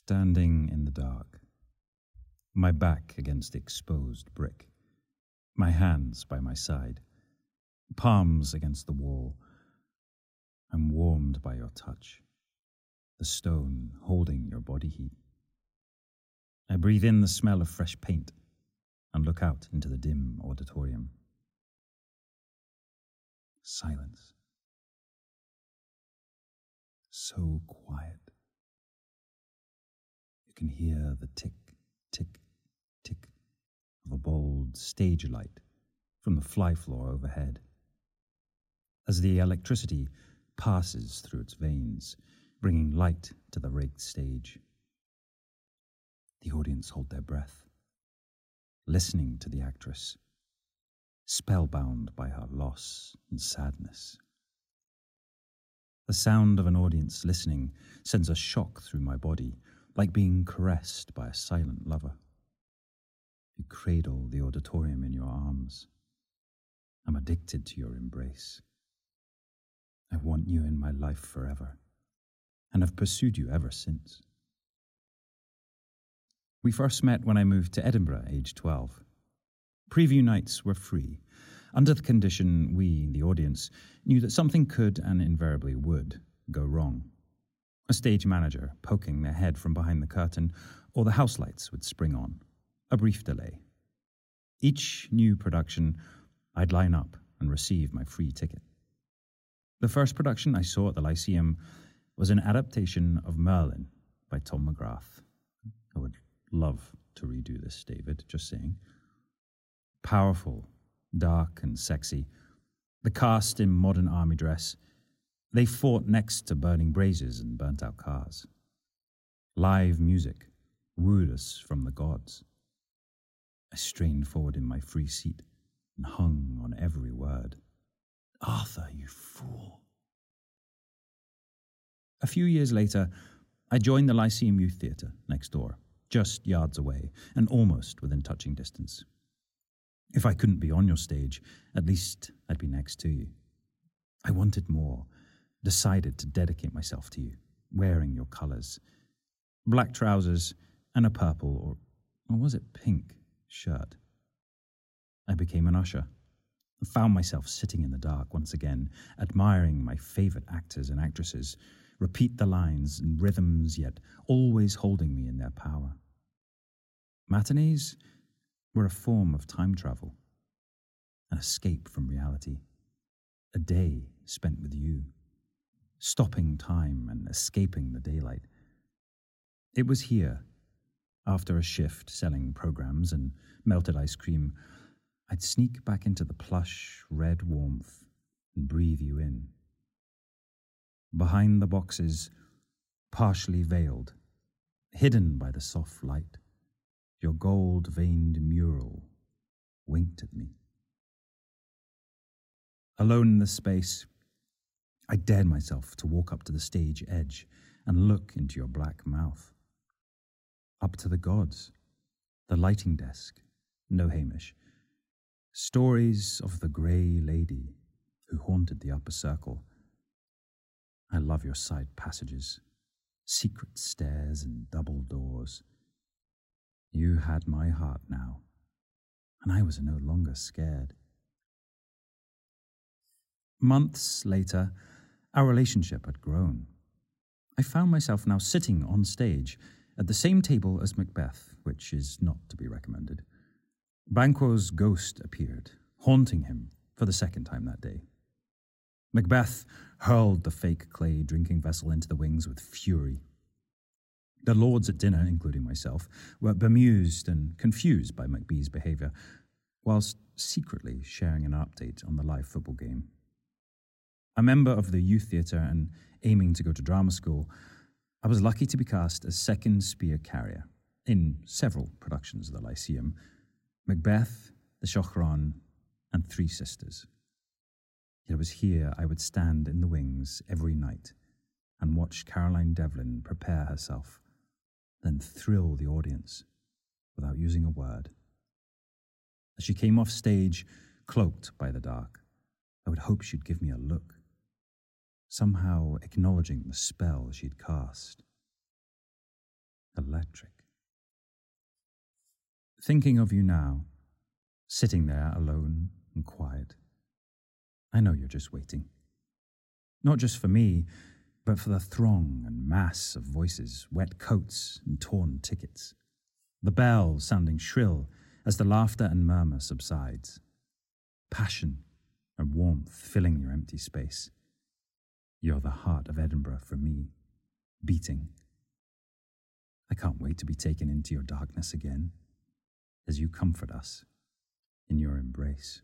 Standing in the dark, my back against the exposed brick, my hands by my side, palms against the wall, I'm warmed by your touch, the stone holding your body heat. I breathe in the smell of fresh paint and look out into the dim auditorium. Silence. So quiet. Can hear the tick, tick, tick of a bold stage light from the fly floor overhead. As the electricity passes through its veins, bringing light to the raked stage. The audience hold their breath, listening to the actress, spellbound by her loss and sadness. The sound of an audience listening sends a shock through my body, like being caressed by a silent lover. You cradle the auditorium in your arms. I'm addicted to your embrace. I want you in my life forever, and have pursued you ever since. We first met when I moved to Edinburgh, aged 12. Preview nights were free, under the condition we, the audience, knew that something could and invariably would go wrong. A stage manager poking their head from behind the curtain, or the house lights would spring on. A brief delay. Each new production, I'd line up and receive my free ticket. The first production I saw at the Lyceum was an adaptation of Merlin by Tom McGrath. I would love to redo this, David, just saying. Powerful, dark, and sexy. The cast in modern army dress. They fought next to burning braziers and burnt out cars. Live music wooed us from the gods. I strained forward in my free seat and hung on every word. Arthur, you fool. A few years later, I joined the Lyceum Youth Theatre next door, just yards away and almost within touching distance. If I couldn't be on your stage, at least I'd be next to you. I wanted more, decided to dedicate myself to you, wearing your colours black trousers and a purple, or, or was it pink, shirt. I became an usher and found myself sitting in the dark once again, admiring my favourite actors and actresses repeat the lines and rhythms, yet always holding me in their power. Matinees were a form of time travel, an escape from reality, a day spent with you, stopping time and escaping the daylight. It was here, after a shift selling programs and melted ice cream, I'd sneak back into the plush, red warmth and breathe you in. Behind the boxes, partially veiled, hidden by the soft light, your gold veined mural winked at me. Alone in the space, I dared myself to walk up to the stage edge and look into your black mouth. Up to the gods, the lighting desk, no Hamish, Stories of the Grey Lady who haunted the upper circle. I love your side passages, secret stairs and double doors. You had my heart now, and I was no longer scared. Months later, our relationship had grown. I found myself now sitting on stage at the same table as Macbeth, which is not to be recommended. Banquo's ghost appeared, haunting him for the second time that day. Macbeth hurled the fake clay drinking vessel into the wings with fury. The lords at dinner, including myself, were bemused and confused by Macbeth's behaviour, whilst secretly sharing an update on the live football game. A member of the youth theatre and aiming to go to drama school, I was lucky to be cast as second spear carrier in several productions of the Lyceum, Macbeth, the Shaughraun, and Three Sisters. It was here I would stand in the wings every night and watch Caroline Devlin prepare herself, then thrill the audience without using a word. As she came off stage, cloaked by the dark, I would hope she'd give me a look, somehow acknowledging the spell she'd cast. Electric. Thinking of you now, sitting there alone and quiet, I know you're just waiting. Not just for me, but for the throng and mass of voices, wet coats, and torn tickets. The bell sounding shrill as the laughter and murmur subsides. Passion and warmth filling your empty space. You're the heart of Edinburgh for me, beating. I can't wait to be taken into your darkness again as you comfort us in your embrace.